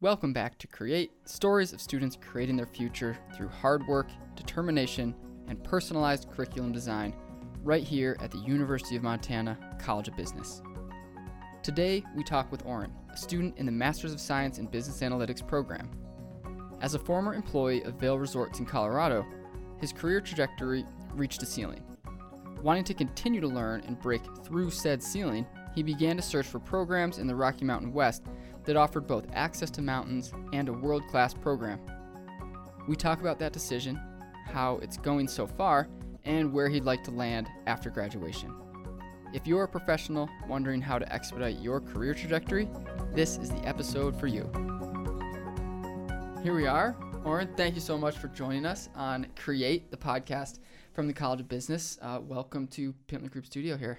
Welcome back to Create stories of students creating their future through hard work, determination, and personalized curriculum design, right here at the University of Montana College of Business. Today, we talk with Oren, a student in the Masters of Science in Business Analytics program. As a former employee of Vail Resorts in Colorado, his career trajectory reached a ceiling. Wanting to continue to learn and break through said ceiling, he began to search for programs in the Rocky Mountain West that offered both access to mountains and a world class program. We talk about that decision, how it's going so far, and where he'd like to land after graduation. If you're a professional wondering how to expedite your career trajectory, this is the episode for you. Here we are. Oren, thank you so much for joining us on Create, the podcast from the College of Business. Uh, welcome to Pintler Group Studio here.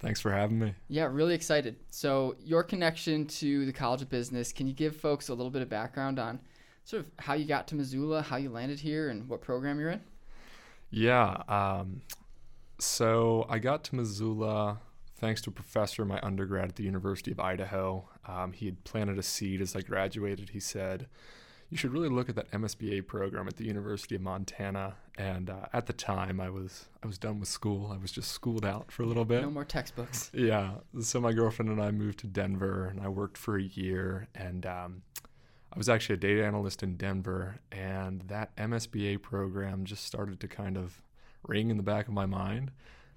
Thanks for having me. Yeah, really excited. So, your connection to the College of Business, can you give folks a little bit of background on sort of how you got to Missoula, how you landed here, and what program you're in? Yeah. Um, so, I got to Missoula thanks to a professor in my undergrad at the University of Idaho. Um, he had planted a seed as I graduated. He said, you should really look at that MSBA program at the University of Montana. And uh, at the time, I was I was done with school. I was just schooled out for a little bit. No more textbooks. Yeah. So my girlfriend and I moved to Denver, and I worked for a year. And um, I was actually a data analyst in Denver, and that MSBA program just started to kind of ring in the back of my mind.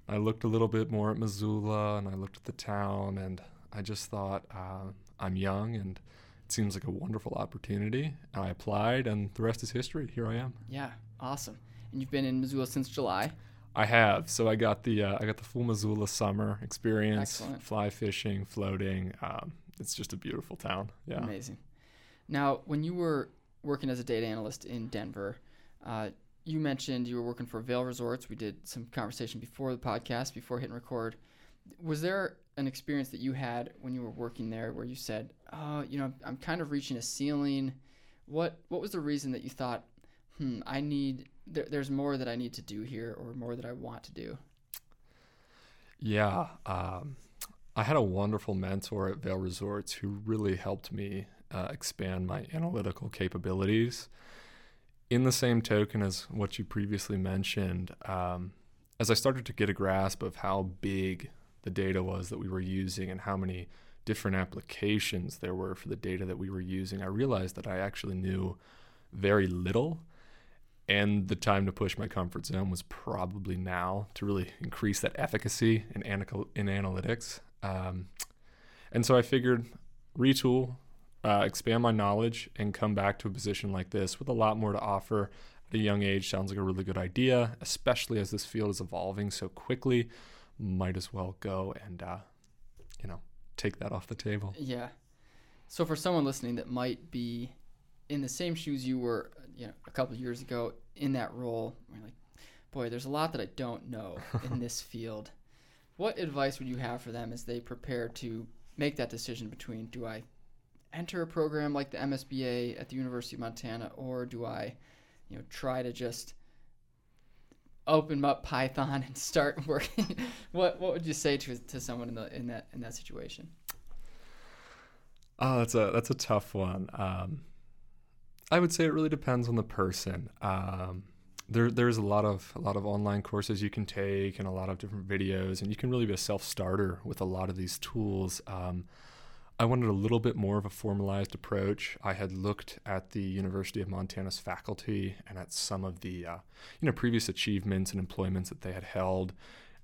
I looked a little bit more at Missoula, and I looked at the town, and I just thought uh, I'm young and seems like a wonderful opportunity. I applied, and the rest is history. Here I am. Yeah, awesome. And you've been in Missoula since July. I have. So I got the uh, I got the full Missoula summer experience, Excellent. fly fishing, floating. Um, it's just a beautiful town. Yeah. Amazing. Now, when you were working as a data analyst in Denver, uh, you mentioned you were working for Vail Resorts. We did some conversation before the podcast, before hitting record. Was there an experience that you had when you were working there where you said, "Oh, you know, I'm kind of reaching a ceiling"? What What was the reason that you thought, "Hmm, I need there, there's more that I need to do here, or more that I want to do"? Yeah. Um, I had a wonderful mentor at Vail Resorts who really helped me uh, expand my analytical capabilities. In the same token as what you previously mentioned, um, as I started to get a grasp of how big the data was that we were using and how many different applications there were for the data that we were using, I realized that I actually knew very little. And the time to push my comfort zone was probably now to really increase that efficacy in, anal- in analytics. Um, and so I figured retool, uh, expand my knowledge, and come back to a position like this with a lot more to offer at a young age sounds like a really good idea, especially as this field is evolving so quickly might as well go and uh, you know take that off the table. Yeah. So for someone listening that might be in the same shoes you were, you know, a couple years ago in that role, you're like, boy, there's a lot that I don't know in this field. What advice would you have for them as they prepare to make that decision between do I enter a program like the MSBA at the University of Montana or do I, you know, try to just open up Python and start working, what what would you say to to someone in the in that in that situation? Oh, that's a that's a tough one. Um, I would say it really depends on the person. Um, there there's a lot of a lot of online courses you can take and a lot of different videos, and you can really be a self starter with a lot of these tools. Um, I wanted a little bit more of a formalized approach. I had looked at the University of Montana's faculty and at some of the uh, you know previous achievements and employments that they had held,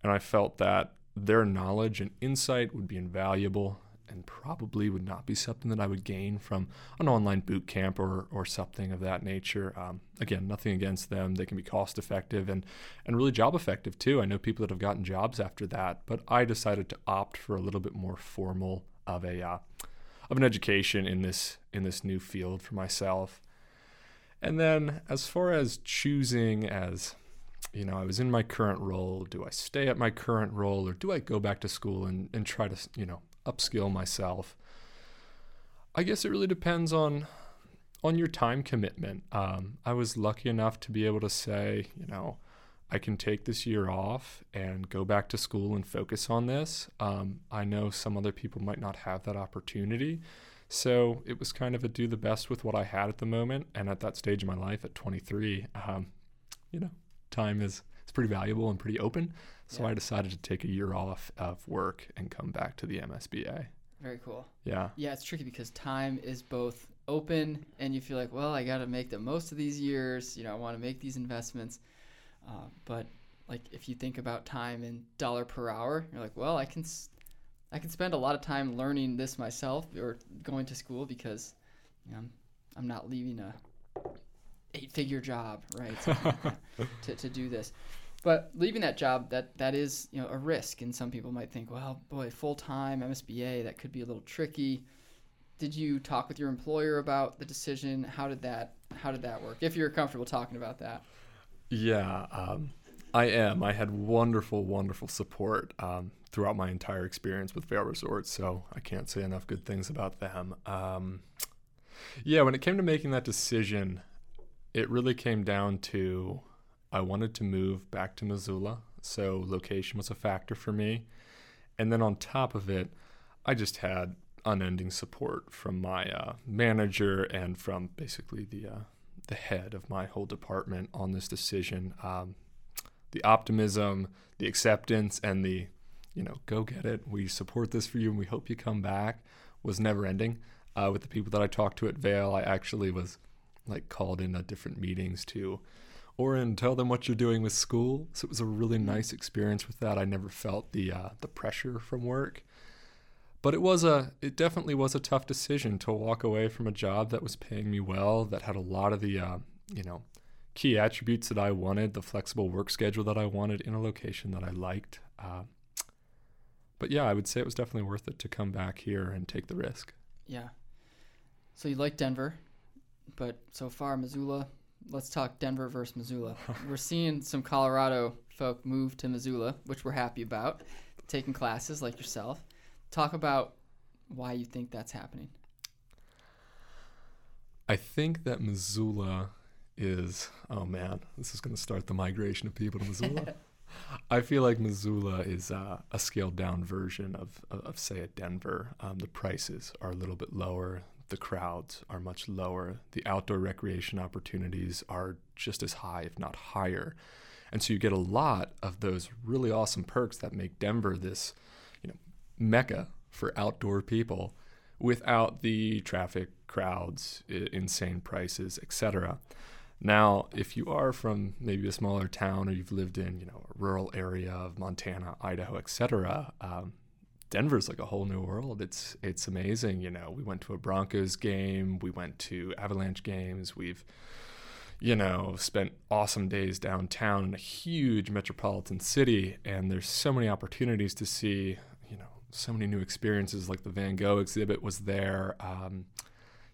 and I felt that their knowledge and insight would be invaluable and probably would not be something that I would gain from an online boot camp or, or something of that nature. Um, again, nothing against them. They can be cost effective and, and really job effective too. I know people that have gotten jobs after that, but I decided to opt for a little bit more formal of a uh, of an education in this in this new field for myself. And then as far as choosing as you know, I was in my current role, do I stay at my current role or do I go back to school and, and try to, you know, upskill myself? I guess it really depends on on your time commitment. Um, I was lucky enough to be able to say, you know, I can take this year off and go back to school and focus on this. Um, I know some other people might not have that opportunity. So it was kind of a do the best with what I had at the moment. And at that stage of my life, at 23, um, you know, time is it's pretty valuable and pretty open. So Yeah. I decided to take a year off of work and come back to the MSBA. Very cool. Yeah. Yeah, it's tricky because time is both open and you feel like, well, I got to make the most of these years. You know, I want to make these investments. Uh, but like, if you think about time in dollar per hour, you're like, well, I can, I can spend a lot of time learning this myself or going to school because, you know, I'm, I'm not leaving a eight-figure job, right? to, to do this. But leaving that job, that that is you know a risk, and some people might think, well, boy, full time MSBA, that could be a little tricky. Did you talk with your employer about the decision? How did that How did that work? If you're comfortable talking about that. Yeah, um, I am. I had wonderful, wonderful support um, throughout my entire experience with Vail Resorts, so I can't say enough good things about them. Um, yeah, when it came to making that decision, it really came down to I wanted to move back to Missoula, so location was a factor for me. And then on top of it, I just had unending support from my uh, manager and from basically the uh, the head of my whole department on this decision. Um, the optimism, the acceptance, and the, you know, go get it. We support this for you and we hope you come back was never ending. Uh, with the people that I talked to at Vail, I actually was like called in at different meetings to, Oren, tell them what you're doing with school. So it was a really nice experience with that. I never felt the uh, the pressure from work but it was a it definitely was a tough decision to walk away from a job that was paying me well that had a lot of the uh, you know key attributes that i wanted the flexible work schedule that i wanted in a location that i liked uh, but yeah i would say it was definitely worth it to come back here and take the risk Yeah. So you like Denver, but so far Missoula. Let's talk Denver versus Missoula. we're seeing some Colorado folk move to Missoula, which we're happy about, taking classes like yourself. Talk about why you think that's happening. i think that missoula is oh man this is going to start the migration of people to missoula I feel like Missoula is uh, a scaled down version of, of, of, say, a Denver. Um, the prices are a little bit lower. The crowds are much lower. The outdoor recreation opportunities are just as high, if not higher. And so you get a lot of those really awesome perks that make Denver this, mecca for outdoor people without the traffic, crowds, insane prices, etc. Now, if you are from maybe a smaller town or you've lived in, you know, a rural area of Montana, Idaho, etc., um, Denver's like a whole new world. It's it's amazing. You know, we went to a Broncos game, we went to Avalanche games. We've, you know, spent awesome days downtown in a huge metropolitan city, and there's so many opportunities to see. So many new experiences. Like the Van Gogh exhibit was there. Um,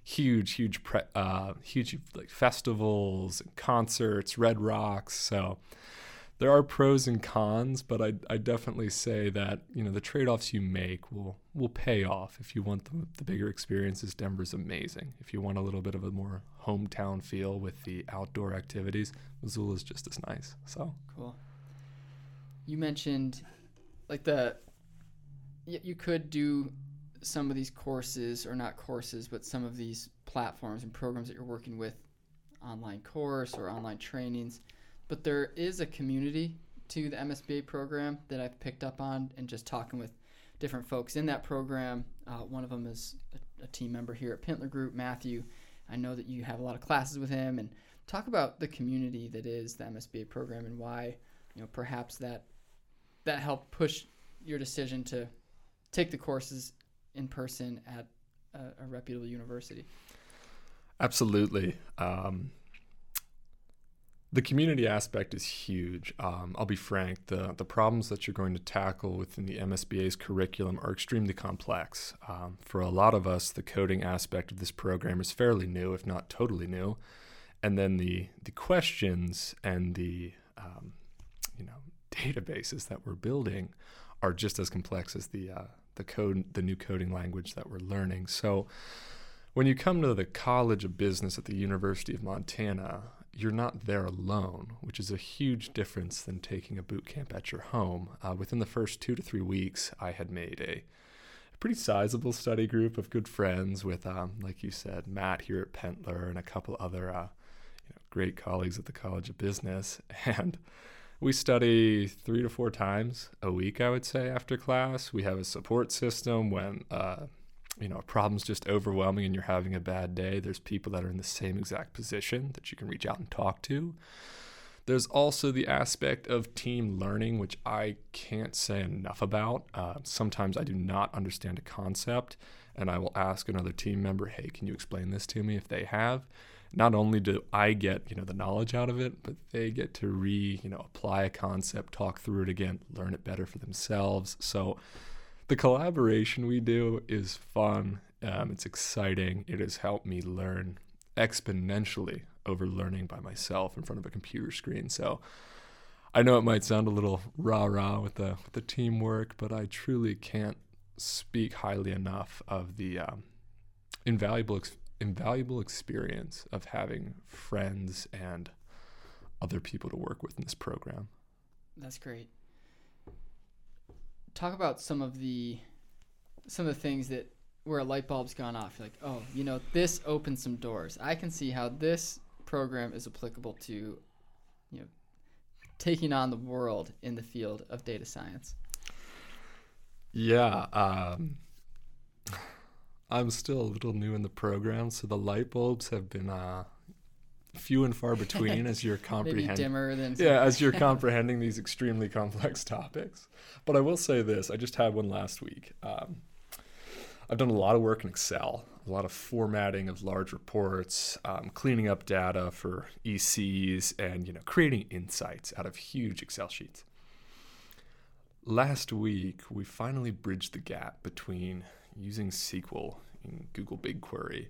huge, huge, pre- uh, huge like festivals concerts, Red Rocks. So there are pros and cons, but I I definitely say that you know the trade offs you make will will pay off. If you want the, the bigger experiences, Denver's amazing. If you want a little bit of a more hometown feel with the outdoor activities, Missoula's just as nice. So Cool. You mentioned like the you could do some of these courses or not courses, but some of these platforms and programs that you're working with online course or online trainings. But there is a community to the MSBA program that I've picked up on and just talking with different folks in that program. Uh, one of them is a, a team member here at Pintler Group, Matthew. I know that you have a lot of classes with him and talk about the community that is the MSBA program and why you know perhaps that that helped push your decision to take the courses in person at a, a reputable university. Absolutely. Um, the community aspect is huge. Um, I'll be frank, the, the problems that you're going to tackle within the MSBA's curriculum are extremely complex. Um, for a lot of us, the coding aspect of this program is fairly new, if not totally new. And then the, the questions and the um, you know databases that we're building are just as complex as the uh, the code the new coding language that we're learning. So when you come to the College of Business at the University of Montana, you're not there alone, which is a huge difference than taking a boot camp at your home. Uh, within the first two to three weeks, I had made a pretty sizable study group of good friends with, um, like you said, Matt here at Pintler and a couple other uh, you know, great colleagues at the College of Business. And we study three to four times a week, I would say, after class. We have a support system when, uh, you know, a problem's just overwhelming and you're having a bad day. There's people that are in the same exact position that you can reach out and talk to. There's also the aspect of team learning, which I can't say enough about. Uh, sometimes I do not understand a concept, and I will ask another team member, "Hey, can you explain this to me?" If they have, not only do I get you know the knowledge out of it, but they get to re you know apply a concept, talk through it again, learn it better for themselves. So the collaboration we do is fun. Um, it's exciting. It has helped me learn exponentially over learning by myself in front of a computer screen. So I know it might sound a little rah rah with the with the teamwork, but I truly can't speak highly enough of the um, invaluable ex- invaluable experience of having friends and other people to work with in this program. That's great. Talk about some of the some of the things that where a light bulb's gone off. You're like, oh, you know, this opens some doors. I can see how this program is applicable to, you know, taking on the world in the field of data science. Yeah, um, I'm still a little new in the program, so the light bulbs have been uh, few and far between as you're comprehending. Maybe dimmer than yeah, as you're comprehending these extremely complex topics. But I will say this: I just had one last week. Um, I've done a lot of work in Excel, a lot of formatting of large reports, um, cleaning up data for ECs, and you know creating insights out of huge Excel sheets. Last week, we finally bridged the gap between using SQL in Google BigQuery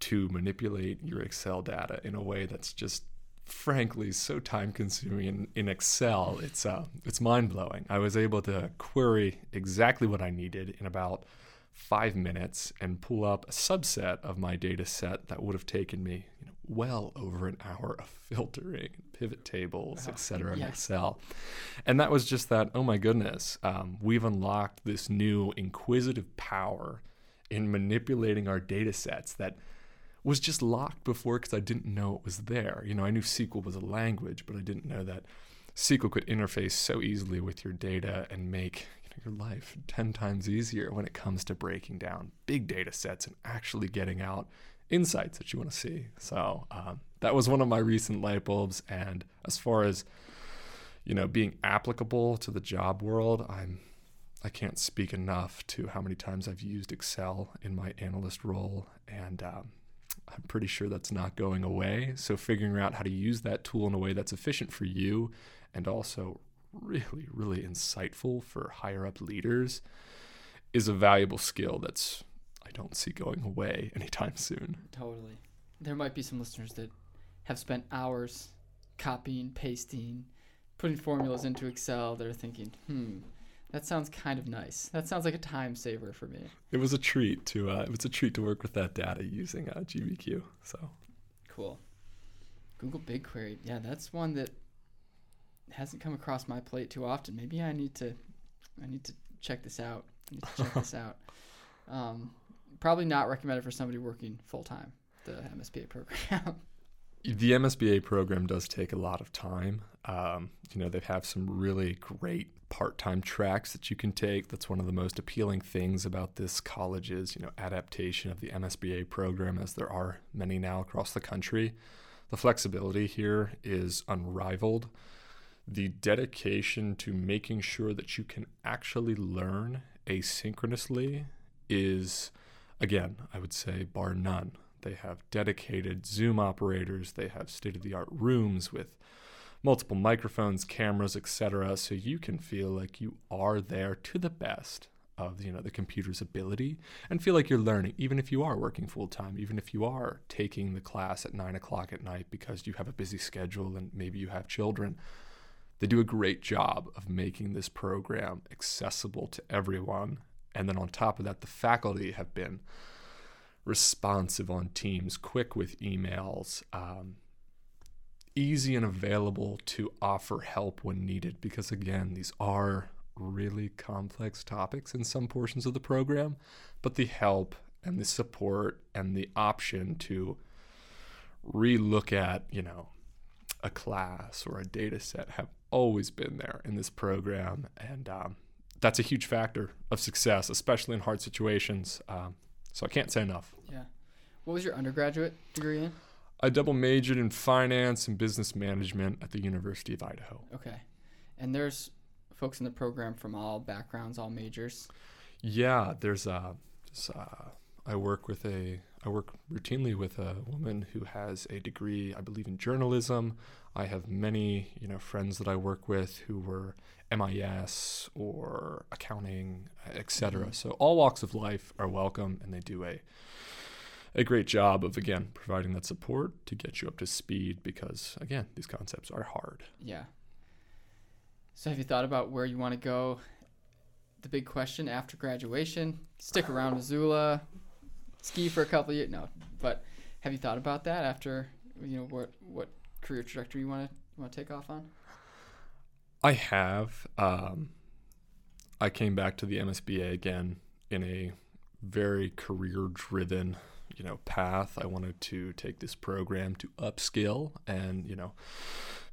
to manipulate your Excel data in a way that's just frankly so time consuming in, in Excel. It's uh, it's mind blowing. I was able to query exactly what I needed in about five minutes and pull up a subset of my data set that would have taken me you know, well over an hour of filtering, pivot tables, oh, etc. in Excel. And that was just that, oh my goodness, um, we've unlocked this new inquisitive power in manipulating our data sets that was just locked before because I didn't know it was there. You know, I knew SQL was a language, but I didn't know that SQL could interface so easily with your data and make your life 10 times easier when it comes to breaking down big data sets and actually getting out insights that you want to see. So um, that was one of my recent light bulbs. And as far as you know, being applicable to the job world, I'm I can't speak enough to how many times I've used Excel in my analyst role, and um, I'm pretty sure that's not going away. So figuring out how to use that tool in a way that's efficient for you and also really, really insightful for higher up leaders is a valuable skill that's I don't see going away anytime soon. Totally. There might be some listeners that have spent hours copying, pasting, putting formulas into Excel that are thinking, hmm, that sounds kind of nice. That sounds like a time saver for me. It was a treat to uh, it was a treat to work with that data using uh, GBQ. So cool. Google BigQuery, yeah, that's one that hasn't come across my plate too often. Maybe I need to I need to check this out. I need to check this out. Um, probably not recommended for somebody working full time. The MSBA program. the MSBA program does take a lot of time. Um, you know, they have some really great part-time tracks that you can take. That's one of the most appealing things about this college's, you know, adaptation of the MSBA program, as there are many now across the country. The flexibility here is unrivaled the dedication to making sure that you can actually learn asynchronously is, again, I would say, bar none. They have dedicated Zoom operators, they have state of the art rooms with multiple microphones, cameras, etc. So you can feel like you are there to the best of you know the computer's ability and feel like you're learning even if you are working full time even if you are taking the class at nine o'clock at night because you have a busy schedule and maybe you have children they do a great job of making this program accessible to everyone. And then on top of that, the faculty have been responsive on Teams, quick with emails, um, easy and available to offer help when needed. Because again, these are really complex topics in some portions of the program, but the help and the support and the option to relook at, you know, a class or a data set have always been there in this program. And um, that's a huge factor of success, especially in hard situations. Um, so I can't say enough. Yeah. What was your undergraduate degree in? I double majored in finance and business management at the University of Idaho. Okay. And there's folks in the program from all backgrounds, all majors. Yeah, there's a. Uh, I work with a. I work routinely with a woman who has a degree, I believe, in journalism. I have many, you know, friends that I work with who were MIS or accounting, etc. Mm-hmm. So all walks of life are welcome, and they do a a great job of again providing that support to get you up to speed because again these concepts are hard. Yeah. So have you thought about where you want to go? The big question after graduation: stick around Missoula, ski for a couple of years. No, but have you thought about that after you know what what career trajectory you want to you want to take off on? I have. Um, I came back to the MSBA again in a very career driven you know path i wanted to take this program to upskill and you know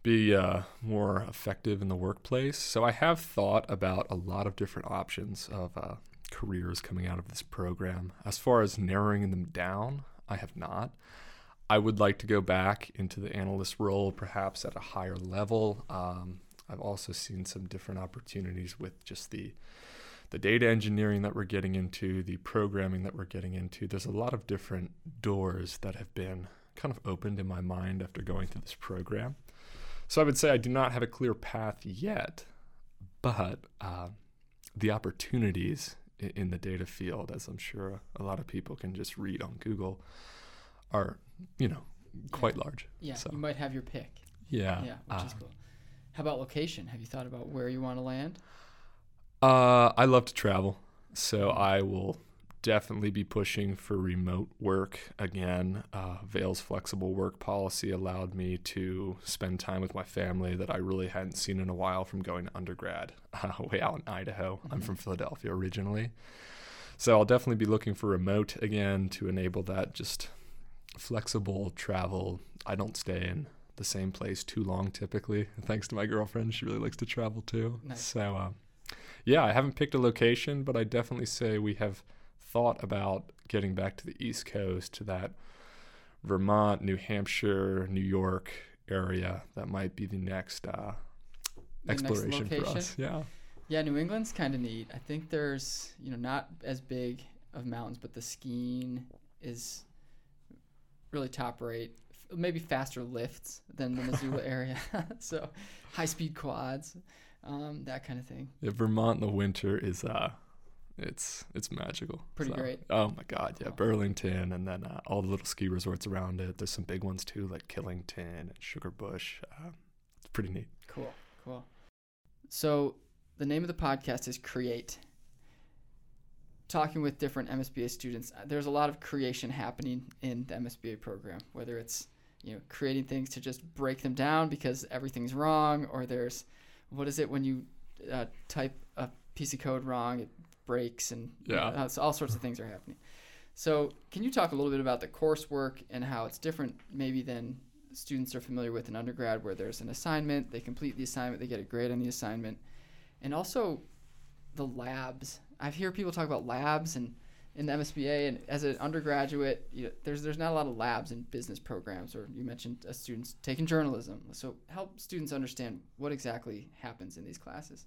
be uh, more effective in the workplace so i have thought about a lot of different options of uh, careers coming out of this program. As far as narrowing them down, I have not. I would like to go back into the analyst role, perhaps at a higher level. Um, I've also seen some different opportunities with just the the data engineering that we're getting into, the programming that we're getting into. There's a lot of different doors that have been kind of opened in my mind after going through this program. So I would say I do not have a clear path yet, but uh, the opportunities in the data field, as I'm sure a lot of people can just read on Google, are you know quite large. Yeah, so. you might have your pick. Yeah, yeah, which uh, is cool. How about location? Have you thought about where you want to land? Uh, I love to travel, so I will definitely be pushing for remote work again. Uh, Vail's flexible work policy allowed me to spend time with my family that I really hadn't seen in a while from going to undergrad uh, way out in Idaho. Mm-hmm. I'm from Philadelphia originally. So I'll definitely be looking for remote again to enable that just flexible travel. I don't stay in the same place too long typically. Thanks to my girlfriend, she really likes to travel too. Nice. So, uh, yeah, I haven't picked a location, but I definitely say we have thought about getting back to the East Coast to that Vermont, New Hampshire, New York area. That might be the next uh, the exploration next for us. Yeah. Yeah, New England's kind of neat. I think there's, you know, not as big of mountains, but the skiing is really top rate. Maybe faster lifts than the Missoula area. so high speed quads, um, that kind of thing. Yeah, Vermont in the winter is uh, it's it's magical. Pretty so, great. Oh my god, yeah, Burlington, and then uh, all the little ski resorts around it. There's some big ones too, like Killington and Sugarbush. Uh, it's pretty neat. Cool, cool. So the name of the podcast is Create. Talking with different MSBA students, uh, there's a lot of creation happening in the MSBA program. Whether it's you know creating things to just break them down because everything's wrong, or there's what is it when you uh, type a piece of code wrong, it breaks and yeah, you know, so all sorts of things are happening. So, can you talk a little bit about the coursework and how it's different, maybe than students are familiar with in undergrad, where there's an assignment, they complete the assignment, they get a grade on the assignment, and also the labs. I hear people talk about labs and in the MSBA, and as an undergraduate, you know, there's there's not a lot of labs in business programs, or you mentioned uh, students taking journalism. So help students understand what exactly happens in these classes.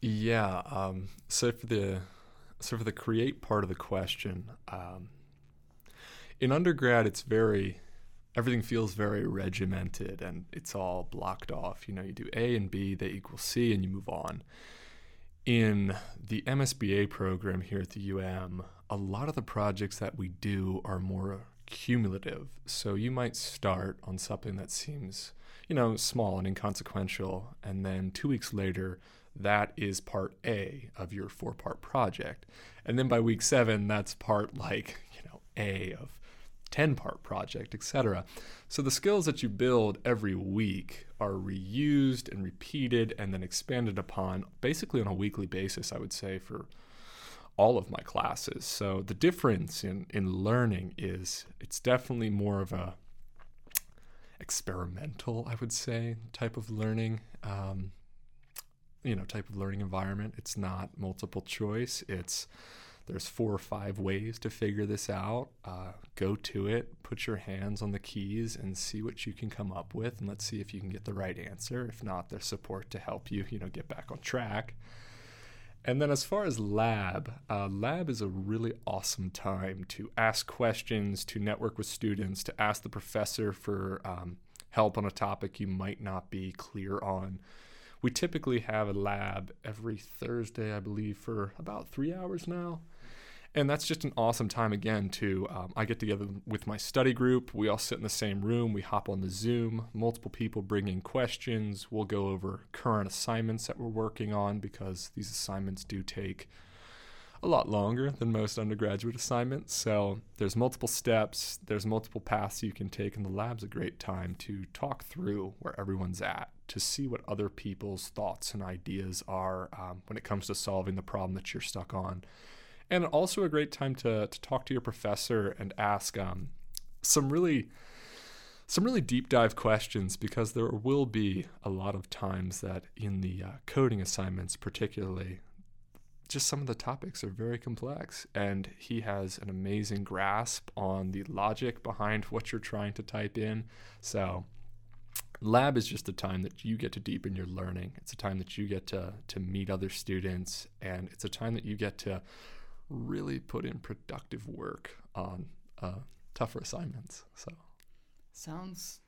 Yeah. Um, so for the so for the create part of the question, um, in undergrad, it's very everything feels very regimented and it's all blocked off. You know, you do A and B, they equal C, and you move on. In the MSBA program here at the UM, a lot of the projects that we do are more cumulative. So you might start on something that seems, you know, small and inconsequential, and then two weeks later, that is part A of your four part project. And then by week seven, that's part like, you know, A of 10 part project, etc. So the skills that you build every week are reused and repeated and then expanded upon basically on a weekly basis, I would say, for all of my classes. So the difference in, in learning is it's definitely more of a experimental, I would say, type of learning. Um, you know, type of learning environment. It's not multiple choice. It's there's four or five ways to figure this out. Uh, go to it, put your hands on the keys, and see what you can come up with, and let's see if you can get the right answer. If not, there's support to help you, you know, get back on track. And then, as far as lab, uh, lab is a really awesome time to ask questions, to network with students, to ask the professor for um, help on a topic you might not be clear on. We typically have a lab every Thursday, I believe, for about three hours now. And that's just an awesome time again to um, i get together with my study group. We all sit in the same room. We hop on the zoom. Multiple people bring in questions. We'll go over current assignments that we're working on because these assignments do take a lot longer than most undergraduate assignments. So there's multiple steps. There's multiple paths you can take and the lab's a great time to talk through where everyone's at to see what other people's thoughts and ideas are um, when it comes to solving the problem that you're stuck on. And also a great time to, to talk to your professor and ask um, some really some really deep dive questions because there will be a lot of times that in the uh, coding assignments particularly just some of the topics are very complex and he has an amazing grasp on the logic behind what you're trying to type in. So lab is just a time that you get to deepen your learning it's a time that you get to to meet other students and it's a time that you get to really put in productive work on uh, tougher assignments. So sounds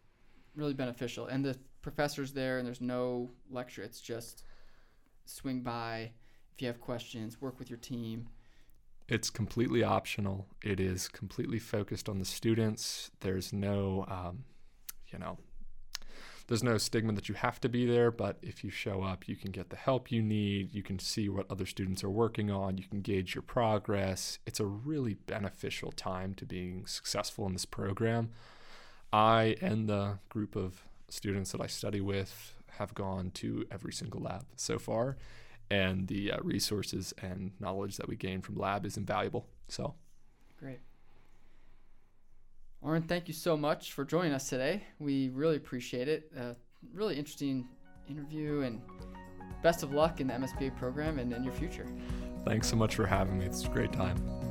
really beneficial. And the professor's there, and there's no lecture. It's just swing by if you have questions, work with your team. It's completely optional. It is completely focused on the students. There's no, um, you know, there's no stigma that you have to be there, but if you show up, you can get the help you need. You can see what other students are working on. You can gauge your progress. It's a really beneficial time to being successful in this program. I and the group of students that I study with have gone to every single lab so far, and the uh, resources and knowledge that we gain from lab is invaluable. So, great. Oren, thank you so much for joining us today. We really appreciate it. Uh, really interesting interview and best of luck in the MSBA program and in your future. Thanks so much for having me. It's a great time.